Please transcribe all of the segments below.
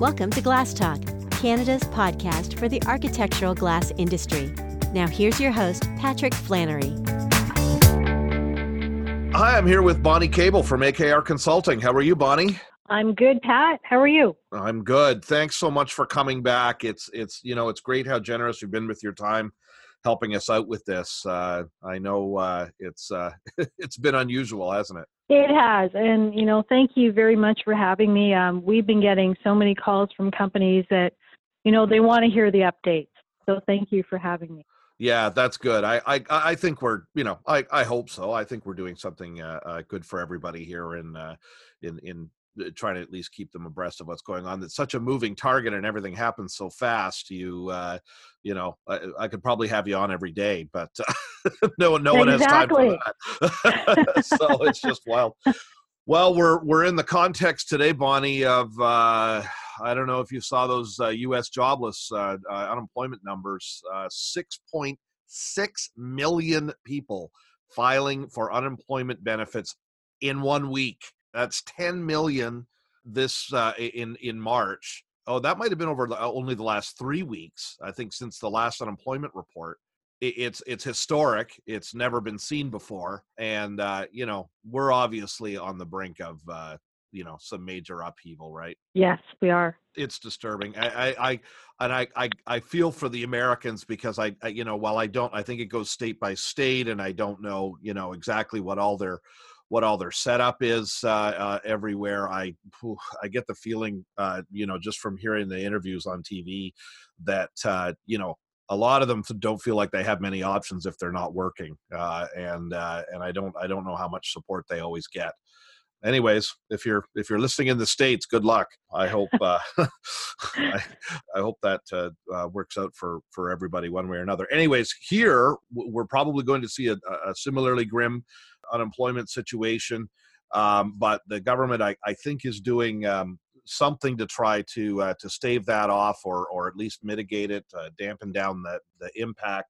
Welcome to Glass Talk, Canada's podcast for the architectural glass industry. Now, here's your host, Patrick Flannery. Hi, I'm here with Bonnie Cable from AKR Consulting. How are you, Bonnie? I'm good, Pat. How are you? I'm good. Thanks so much for coming back. It's it's you know it's great how generous you've been with your time, helping us out with this. Uh, I know uh, it's uh, it's been unusual, hasn't it? It has, and you know, thank you very much for having me. Um, we've been getting so many calls from companies that, you know, they want to hear the updates. So thank you for having me. Yeah, that's good. I I, I think we're you know I, I hope so. I think we're doing something uh, uh, good for everybody here in uh, in in trying to at least keep them abreast of what's going on. It's such a moving target, and everything happens so fast. You, uh, you know, I, I, could probably have you on every day, but uh, no, one, no one has time for that. so it's just wild. Well, we're we're in the context today, Bonnie, of uh, I don't know if you saw those uh, U.S. jobless uh, uh, unemployment numbers. Six point six million people filing for unemployment benefits in one week. That's 10 million this uh, in in March. Oh, that might have been over the, uh, only the last three weeks. I think since the last unemployment report. It, it's it's historic. It's never been seen before, and uh, you know we're obviously on the brink of uh, you know some major upheaval, right? Yes, we are. It's disturbing. I I, I and I, I I feel for the Americans because I, I you know while I don't I think it goes state by state, and I don't know you know exactly what all their what all their setup is uh, uh, everywhere. I I get the feeling, uh, you know, just from hearing the interviews on TV, that uh, you know a lot of them don't feel like they have many options if they're not working, uh, and uh, and I don't I don't know how much support they always get. Anyways, if you're if you're listening in the states, good luck. I hope I, I, hope that works out for for everybody one way or another. Anyways, here we're probably going to see a, a similarly grim unemployment situation. Um, but the government, I, I think, is doing um, something to try to uh, to stave that off, or or at least mitigate it, uh, dampen down the the impact.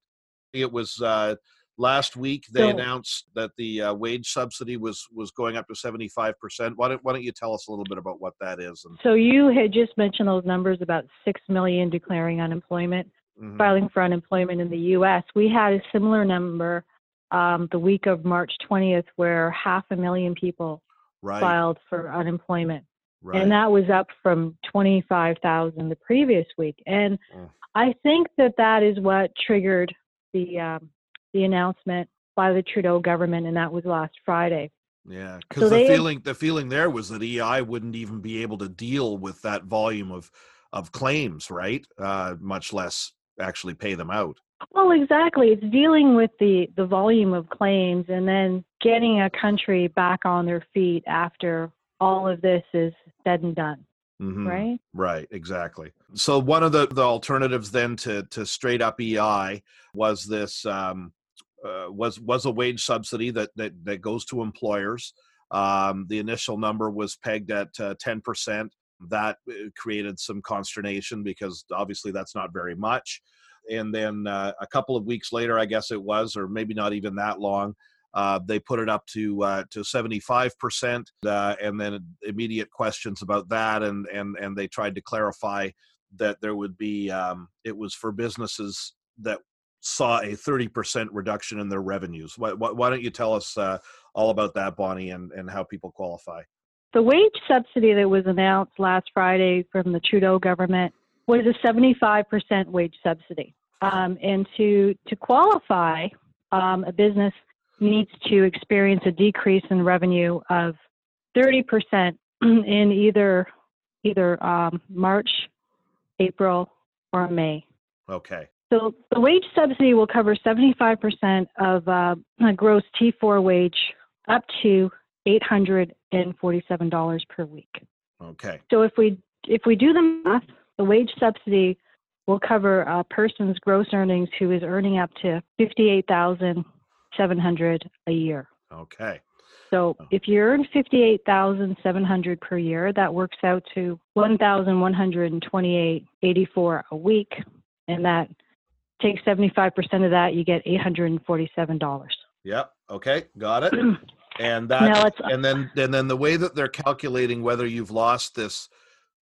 It was uh, last week they so, announced that the uh, wage subsidy was was going up to seventy five percent. Why don't Why don't you tell us a little bit about what that is? And, so you had just mentioned those numbers about six million declaring unemployment, mm-hmm. filing for unemployment in the U.S. We had a similar number um, the week of March 20th, where half a million people right. filed for unemployment. Right. And that was up from 25,000 the previous week. And. I think that that is what triggered the um, the announcement by the Trudeau government, and that was last Friday. Yeah, because so the feeling the feeling there was that EI wouldn't even be able to deal with that volume of of claims, right? Uh, much less actually pay them out. Well, exactly. It's dealing with the, the volume of claims and then getting a country back on their feet after all of this is said and done. Mm-hmm. Right? Right, exactly. So one of the, the alternatives then to, to straight up EI was this um, uh, was was a wage subsidy that that, that goes to employers. Um, the initial number was pegged at uh, ten percent. That uh, created some consternation because obviously that's not very much and then uh, a couple of weeks later, I guess it was, or maybe not even that long, uh, they put it up to uh, to 75 percent, uh, and then immediate questions about that, and and and they tried to clarify that there would be um, it was for businesses that saw a 30 percent reduction in their revenues. Why, why, don't you tell us uh, all about that, Bonnie, and and how people qualify? The wage subsidy that was announced last Friday from the Trudeau government was a 75% wage subsidy. Um, and to, to qualify, um, a business needs to experience a decrease in revenue of 30% in either either um, March, April, or May. Okay. So the wage subsidy will cover 75% of uh, a gross T4 wage up to $847 per week. Okay. So if we if we do the math, the wage subsidy will cover a person's gross earnings who is earning up to 58,700 a year. Okay. So oh. if you earn 58,700 per year, that works out to 1,128.84 a week, and that takes 75% of that, you get $847. Yep. Okay. Got it. And that, and then, and then the way that they're calculating whether you've lost this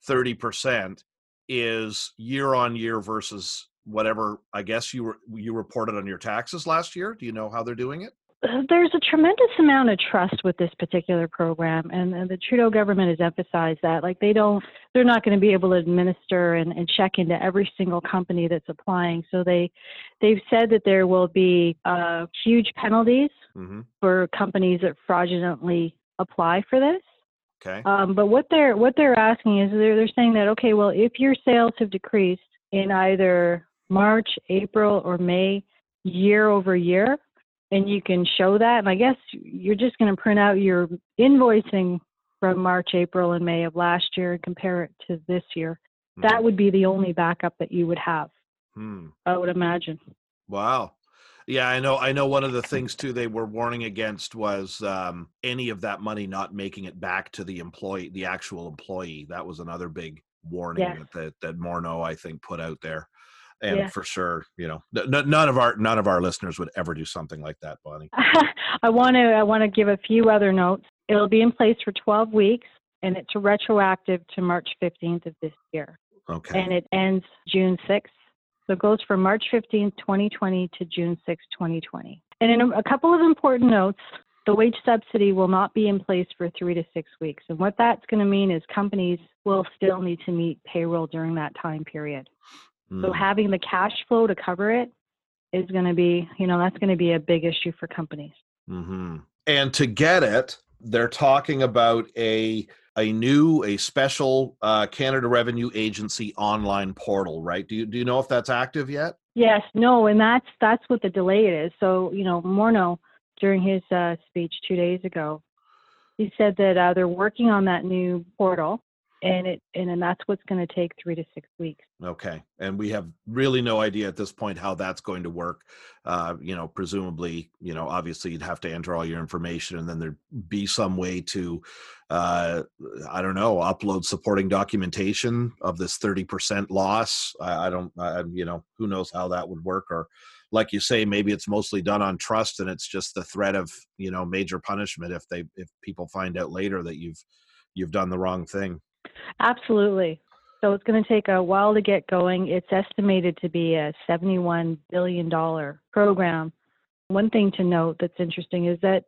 30% is year on year versus whatever I guess you were you reported on your taxes last year. Do you know how they're doing it? Uh, there's a tremendous amount of trust with this particular program, and, and the Trudeau government has emphasized that. Like they don't, they're not going to be able to administer and, and check into every single company that's applying. So they, they've said that there will be uh, huge penalties mm-hmm. for companies that fraudulently apply for this. Okay. Um, but what they're what they're asking is they're they're saying that okay, well, if your sales have decreased in either March, April, or May, year over year, and you can show that. And I guess you're just going to print out your invoicing from March, April, and May of last year and compare it to this year. Hmm. That would be the only backup that you would have. Hmm. I would imagine. Wow. Yeah, I know. I know. One of the things too they were warning against was um, any of that money not making it back to the employee, the actual employee. That was another big warning yes. that, that that Morneau I think put out there and yeah. for sure you know n- none of our none of our listeners would ever do something like that bonnie i want to i want to give a few other notes it'll be in place for 12 weeks and it's retroactive to march 15th of this year okay and it ends june 6th so it goes from march 15th 2020 to june 6th 2020 and in a, a couple of important notes the wage subsidy will not be in place for three to six weeks. And what that's going to mean is companies will still need to meet payroll during that time period. Mm. So having the cash flow to cover it is going to be, you know, that's going to be a big issue for companies. Mm-hmm. And to get it, they're talking about a a new, a special uh, Canada Revenue Agency online portal, right? Do you do you know if that's active yet? Yes, no, and that's that's what the delay is. So you know, Morneau during his uh, speech two days ago, he said that uh, they're working on that new portal, and it and, and that's what's going to take three to six weeks. Okay and we have really no idea at this point how that's going to work. Uh, you know presumably you know obviously you'd have to enter all your information and then there'd be some way to uh, i don't know upload supporting documentation of this 30% loss. I, I don't I, you know who knows how that would work or like you say maybe it's mostly done on trust and it's just the threat of you know major punishment if they if people find out later that you've you've done the wrong thing Absolutely. So it's going to take a while to get going. It's estimated to be a $71 billion program. One thing to note that's interesting is that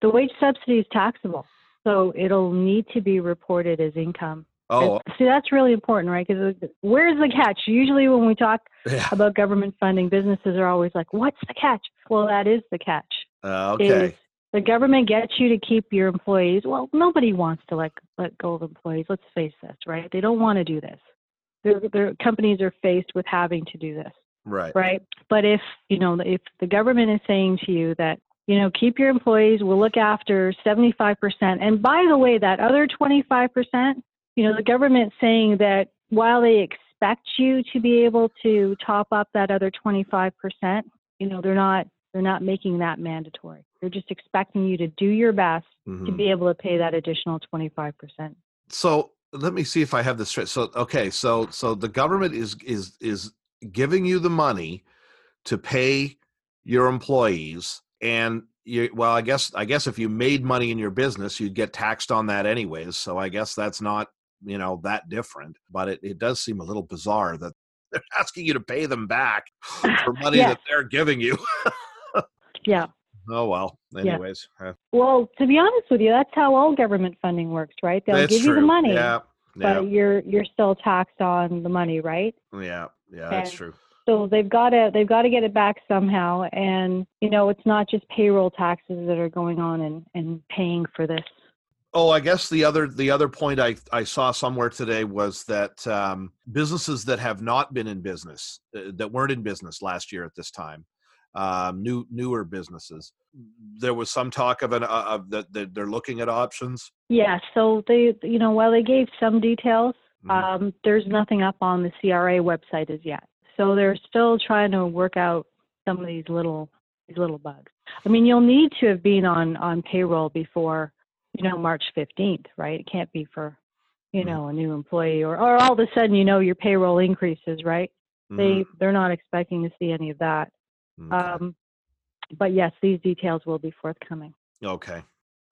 the wage subsidy is taxable. So it'll need to be reported as income. Oh, see, that's really important, right? Because where's the catch? Usually, when we talk yeah. about government funding, businesses are always like, "What's the catch?" Well, that is the catch. Uh, okay the government gets you to keep your employees. Well, nobody wants to let let go of employees. Let's face this, right? They don't want to do this. Their, their companies are faced with having to do this. Right. Right. But if you know, if the government is saying to you that you know, keep your employees. We'll look after 75%. And by the way, that other 25%, you know, the government saying that while they expect you to be able to top up that other 25%, you know, they're not they're not making that mandatory. They're just expecting you to do your best mm-hmm. to be able to pay that additional 25%. So let me see if I have this straight. So okay, so so the government is is is giving you the money to pay your employees and you well I guess I guess if you made money in your business you'd get taxed on that anyways. So I guess that's not, you know, that different, but it, it does seem a little bizarre that they're asking you to pay them back for money yeah. that they're giving you. Yeah. Oh well. Anyways. Yeah. Well, to be honest with you, that's how all government funding works, right? They'll give true. you the money. Yeah. yeah. But you're you're still taxed on the money, right? Yeah. Yeah, that's true. So they've got to they've got to get it back somehow, and you know it's not just payroll taxes that are going on and and paying for this. Oh, I guess the other the other point I, I saw somewhere today was that um, businesses that have not been in business uh, that weren't in business last year at this time um, new newer businesses. There was some talk of an uh, of that the, they're looking at options. Yeah, so they you know while they gave some details, mm-hmm. um, there's nothing up on the CRA website as yet. So they're still trying to work out some of these little these little bugs. I mean, you'll need to have been on on payroll before you know March 15th, right? It can't be for you mm-hmm. know a new employee or or all of a sudden you know your payroll increases, right? Mm-hmm. They they're not expecting to see any of that. Okay. Um, but yes, these details will be forthcoming. Okay.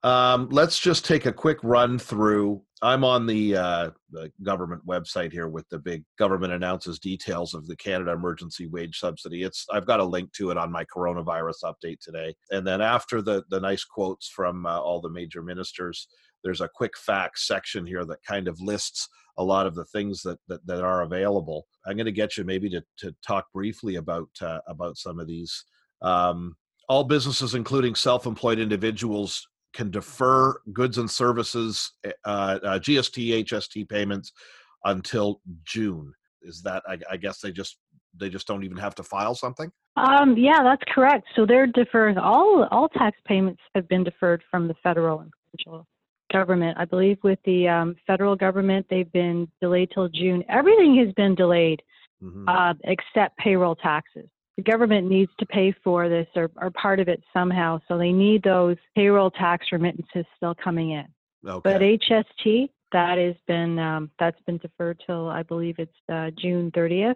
Um, let's just take a quick run through I'm on the, uh, the government website here with the big government announces details of the Canada Emergency Wage Subsidy. It's I've got a link to it on my coronavirus update today. And then after the the nice quotes from uh, all the major ministers, there's a quick facts section here that kind of lists a lot of the things that that, that are available. I'm going to get you maybe to to talk briefly about uh, about some of these. Um, all businesses, including self-employed individuals, can defer goods and services, eh, uh, uh, GST, HST payments until June. Is that? I, I, guess they just they just don't even have to file something. Um, yeah, that's correct. So they're deferring all all tax payments have been deferred from the federal and provincial government. I believe with the um, federal government, they've been delayed till June. Everything has been delayed mm-hmm. uh, except payroll taxes the government needs to pay for this or, or part of it somehow. So they need those payroll tax remittances still coming in. Okay. But HST, that has been um, that's been deferred till I believe it's uh, June 30th.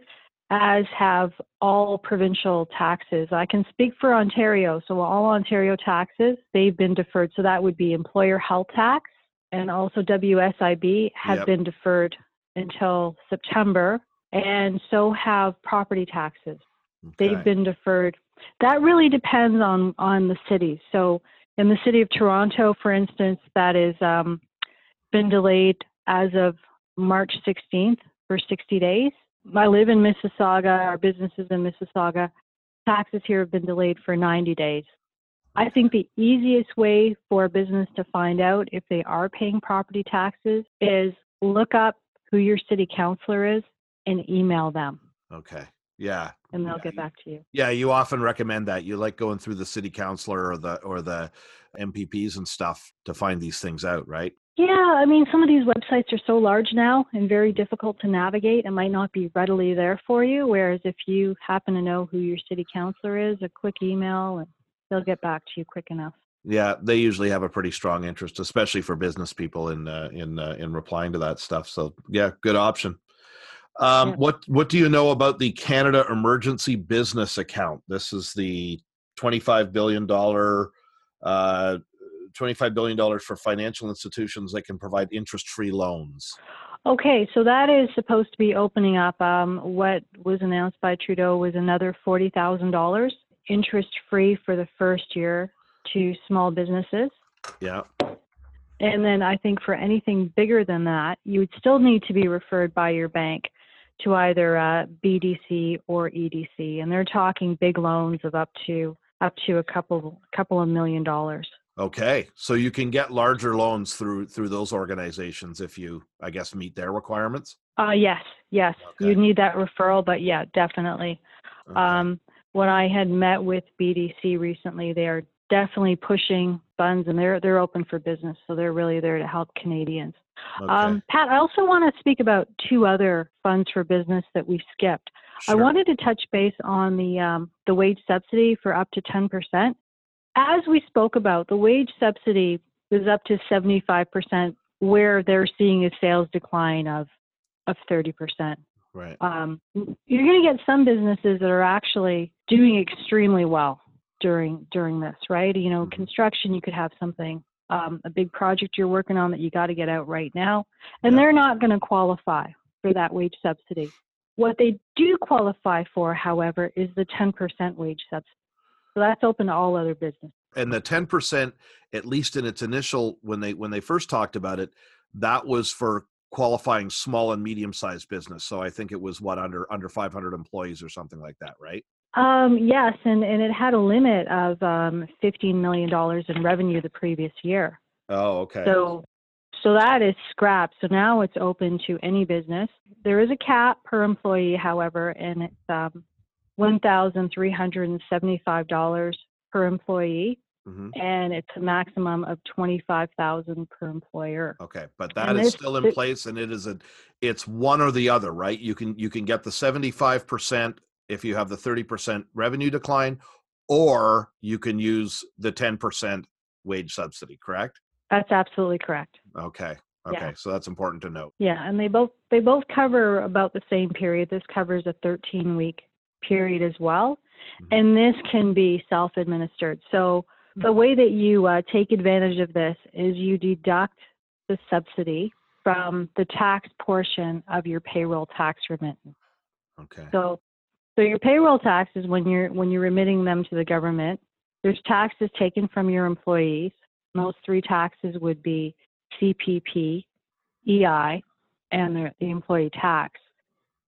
As have all provincial taxes. I can speak for Ontario. So all Ontario taxes they've been deferred. So that would be employer health tax and also WSIB have yep. been deferred until September, and so have property taxes. Okay. They've been deferred. That really depends on on the city. So in the city of Toronto, for instance, that is um, been delayed as of March 16th for 60 days. I live in Mississauga. Our businesses in Mississauga. Taxes here have been delayed for 90 days. I think the easiest way for a business to find out if they are paying property taxes is look up who your city councilor is and email them. Okay. Yeah. And they'll yeah, get back to you. Yeah, you often recommend that. You like going through the city councilor or the or the MPPs and stuff to find these things out, right? Yeah, I mean some of these websites are so large now and very difficult to navigate and might not be readily there for you. Whereas if you happen to know who your city councilor is, a quick email and they'll get back to you quick enough. Yeah, they usually have a pretty strong interest, especially for business people in uh, in uh, in replying to that stuff. So yeah, good option. Um, yeah. What What do you know about the Canada Emergency Business Account? This is the twenty five billion dollar. Uh, $25 billion for financial institutions that can provide interest free loans. Okay, so that is supposed to be opening up. Um, what was announced by Trudeau was another $40,000 interest free for the first year to small businesses. Yeah. And then I think for anything bigger than that, you would still need to be referred by your bank to either uh, BDC or EDC, and they're talking big loans of up to up to a couple couple of million dollars. Okay, so you can get larger loans through through those organizations if you, I guess, meet their requirements. Uh, yes, yes, okay. you need that referral, but yeah, definitely. Okay. Um, when I had met with BDC recently, they are definitely pushing funds, and they're they're open for business, so they're really there to help Canadians. Okay. Um, Pat, I also want to speak about two other funds for business that we skipped. Sure. I wanted to touch base on the um, the wage subsidy for up to 10%. As we spoke about, the wage subsidy is up to 75%, where they're seeing a sales decline of of 30%. Right. Um, you're going to get some businesses that are actually doing extremely well during during this, right? You know, mm-hmm. construction, you could have something um, a big project you're working on that you got to get out right now, and they're not going to qualify for that wage subsidy. What they do qualify for, however, is the 10% wage subsidy. So that's open to all other businesses. And the 10%, at least in its initial when they when they first talked about it, that was for qualifying small and medium sized business. So I think it was what under under 500 employees or something like that, right? Um, yes, and, and it had a limit of um, $15 million in revenue the previous year. Oh, okay. So, so that is scrapped. So now it's open to any business. There is a cap per employee, however, and it's um, $1,375 per employee. Mm-hmm. And it's a maximum of twenty five thousand per employer. Okay, but that and is still in place, and it is a, it's one or the other, right? You can you can get the seventy five percent if you have the 30% revenue decline, or you can use the 10% wage subsidy, correct? That's absolutely correct. Okay. Okay. Yeah. So that's important to note. Yeah, and they both they both cover about the same period. This covers a 13 week period as well. Mm-hmm. And this can be self-administered. So the way that you uh, take advantage of this is you deduct the subsidy from the tax portion of your payroll tax remittance. Okay. So, so your payroll taxes when you're when you're remitting them to the government, there's taxes taken from your employees. Those three taxes would be CPP, EI, and the, the employee tax.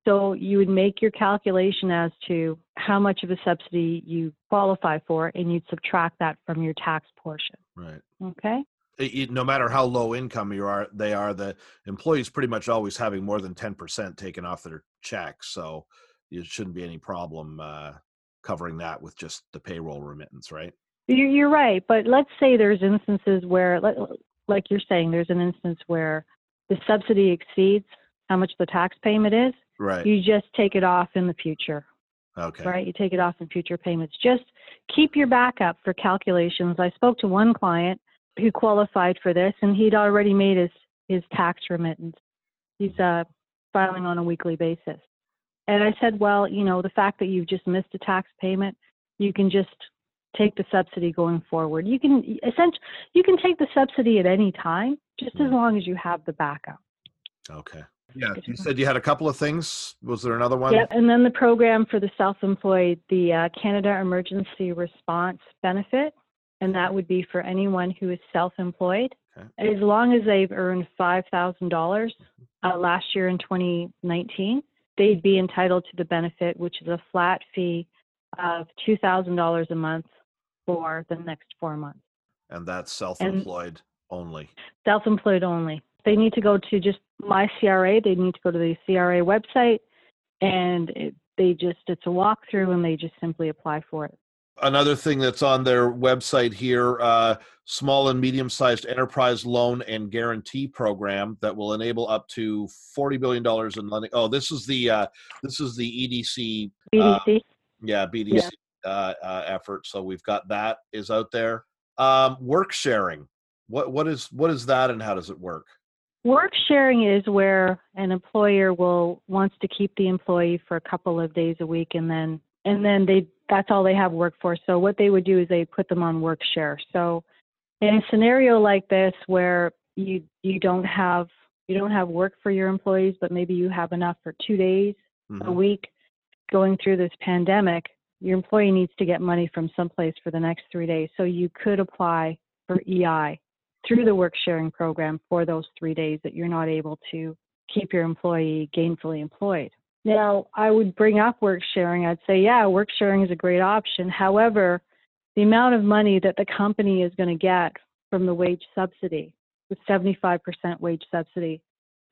So you would make your calculation as to how much of a subsidy you qualify for, and you'd subtract that from your tax portion. Right. Okay. It- no matter how low income you are, they are the employees pretty much always having more than ten percent taken off their checks. So it shouldn't be any problem uh, covering that with just the payroll remittance, right? You're, you're right, but let's say there's instances where, like you're saying, there's an instance where the subsidy exceeds how much the tax payment is. Right. You just take it off in the future, Okay. right? You take it off in future payments. Just keep your backup for calculations. I spoke to one client who qualified for this, and he'd already made his his tax remittance. He's uh, filing on a weekly basis. And I said, well, you know, the fact that you've just missed a tax payment, you can just take the subsidy going forward. You can essentially you can take the subsidy at any time, just as long as you have the backup. Okay. Yeah. You said you had a couple of things. Was there another one? Yep, and then the program for the self-employed, the uh, Canada Emergency Response Benefit, and that would be for anyone who is self-employed, Okay. as long as they've earned five thousand dollars uh, last year in 2019, they'd be entitled to the benefit, which is a flat fee of two thousand dollars a month for the next four months. And that's self-employed only. Self-employed only. They need to go to just my CRA. They need to go to the CRA website, and it, they just it's a walkthrough, and they just simply apply for it. Another thing that's on their website here, uh, small and medium-sized enterprise loan and guarantee program that will enable up to forty billion dollars in lending. Oh, this is the uh, this is the EDC, Uh, BDC. yeah, BDC Uh, uh, effort. So we've got that is out there. Um, work sharing. What what is what is that and how does it work? Work sharing is where an employer will wants to keep the employee for a couple of days a week, and then and then they that's all they have work for. So what they would do is they put them on work share. So in a scenario like this where you you don't have you don't have work for your employees, but maybe you have enough for two days a Mhm. week going through this pandemic, your employee needs to get money from someplace for the next three days. So you could apply for EI through the work sharing program for those three days that you're not able to keep your employee gainfully employed. Now, I would bring up work sharing. I'd say, yeah, work sharing is a great option. However, the amount of money that the company is going to get from the wage subsidy, the 75% wage subsidy,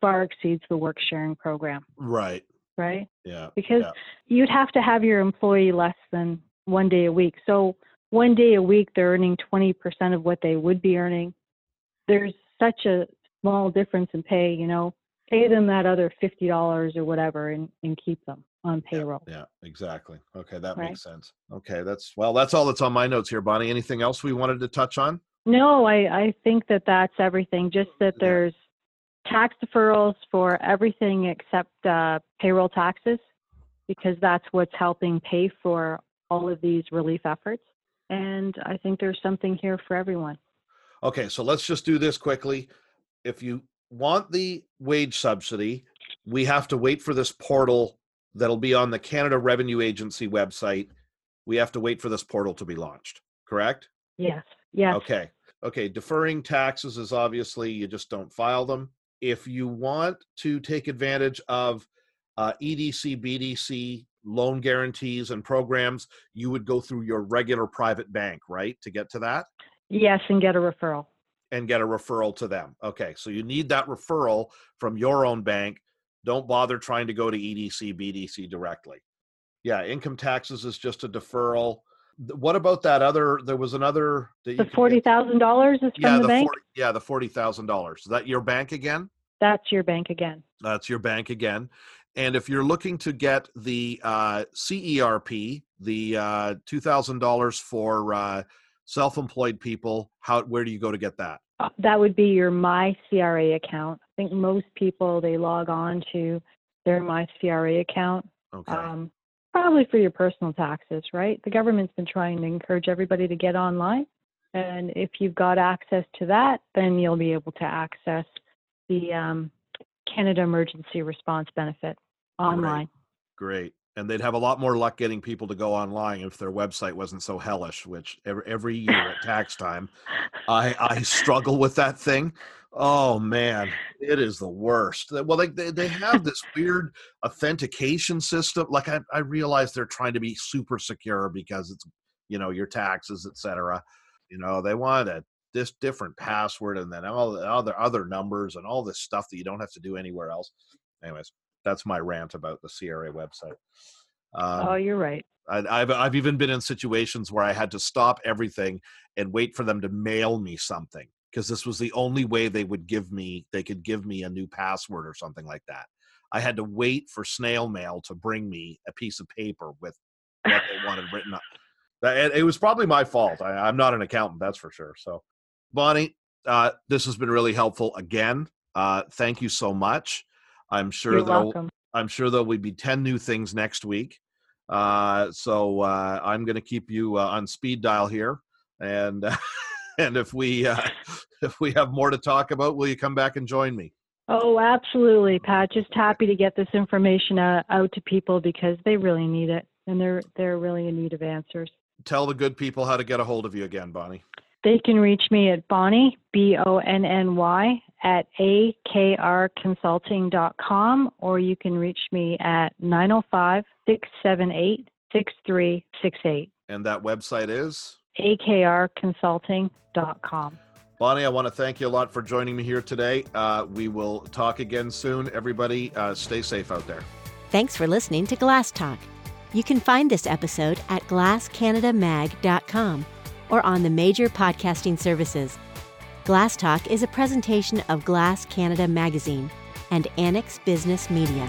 far exceeds the work sharing program, Right. right? Yeah. because yeah. you'd have to have your employee less than one day a week. So one day a week, they're earning 20% of what they would be earning. There's such a small difference in pay, you know, pay them that other $50 or whatever and, and keep them on payroll. Yeah, exactly. Okay, that Right. makes sense. Okay, that's well, that's all that's on my notes here, Bonnie. Anything else we wanted to touch on? No, I, I think that that's everything. Just that Yeah. there's tax deferrals for everything except uh, payroll taxes, because that's what's helping pay for all of these relief efforts. And I think there's something here for everyone. Okay, so let's just do this quickly. If you want the wage subsidy, we have to wait for this portal that'll be on the Canada Revenue Agency website. We have to wait for this portal to be launched, correct? Yes. Yes. Okay. Okay. Deferring taxes is obviously you just don't file them. If you want to take advantage of uh, EDC, BDC loan guarantees and programs, you would go through your regular private bank, right, to get to that Yes, and get a referral. and get a referral to them. Okay. So you need that referral from your own bank. Don't bother trying to go to EDC, BDC directly. Yeah. Income taxes is just a deferral. What about that other? There was another. The forty thousand dollars is from yeah, the, the bank. 40, yeah, the forty thousand dollars. Is that your bank again? That's your bank again. That's your bank again. And if you're looking to get the uh, CERB, the uh, two thousand dollars for uh, self-employed people, how where do you go to get that? Uh, That would be your My CRA account. I think most people they log on to their My CRA account, Okay. um, probably for your personal taxes, right? The government's been trying to encourage everybody to get online, and if you've got access to that, then you'll be able to access the um, Canada Emergency Response Benefit online. Great. Great. And they'd have a lot more luck getting people to go online if their website wasn't so hellish. Which every, every year at tax time, I I struggle with that thing. Oh man, it is the worst. Well, they they, they have this weird authentication system. Like I I realize they're trying to be super secure because it's you know your taxes, etc. You know they want a this different password and then all the other other numbers and all this stuff that you don't have to do anywhere else. Anyways, that's my rant about the CRA website. Um, oh, you're right. I, have I've even been in situations where I had to stop everything and wait for them to mail me something because this was the only way they would give me they could give me a new password or something like that. I had to wait for snail mail to bring me a piece of paper with what they wanted written up. It was probably my fault. I, am not an accountant, that's for sure. So, Bonnie, uh, this has been really helpful again. Uh, thank you so much. I'm sure You're. I'm sure there will be ten new things next week. Uh, so uh, I'm going to keep you uh, on speed dial here, and and if we uh, if we have more to talk about, will you come back and join me? Oh, absolutely, Pat. Just happy to get this information uh, out to people because they really need it, and they're they're really in need of answers. Tell the good people how to get a hold of you again, Bonnie. They can reach me at Bonnie B O N N Y at akrconsulting.com, or you can reach me at 905 678 6368. And that website is? akrconsulting.com. Bonnie, I want to thank you a lot for joining me here today. Uh, we will talk again soon. Everybody, uh, stay safe out there. Thanks for listening to Glass Talk. You can find this episode at glasscanadamag.com or on the major podcasting services. Glass Talk is a presentation of Glass Canada Magazine and Annex Business Media.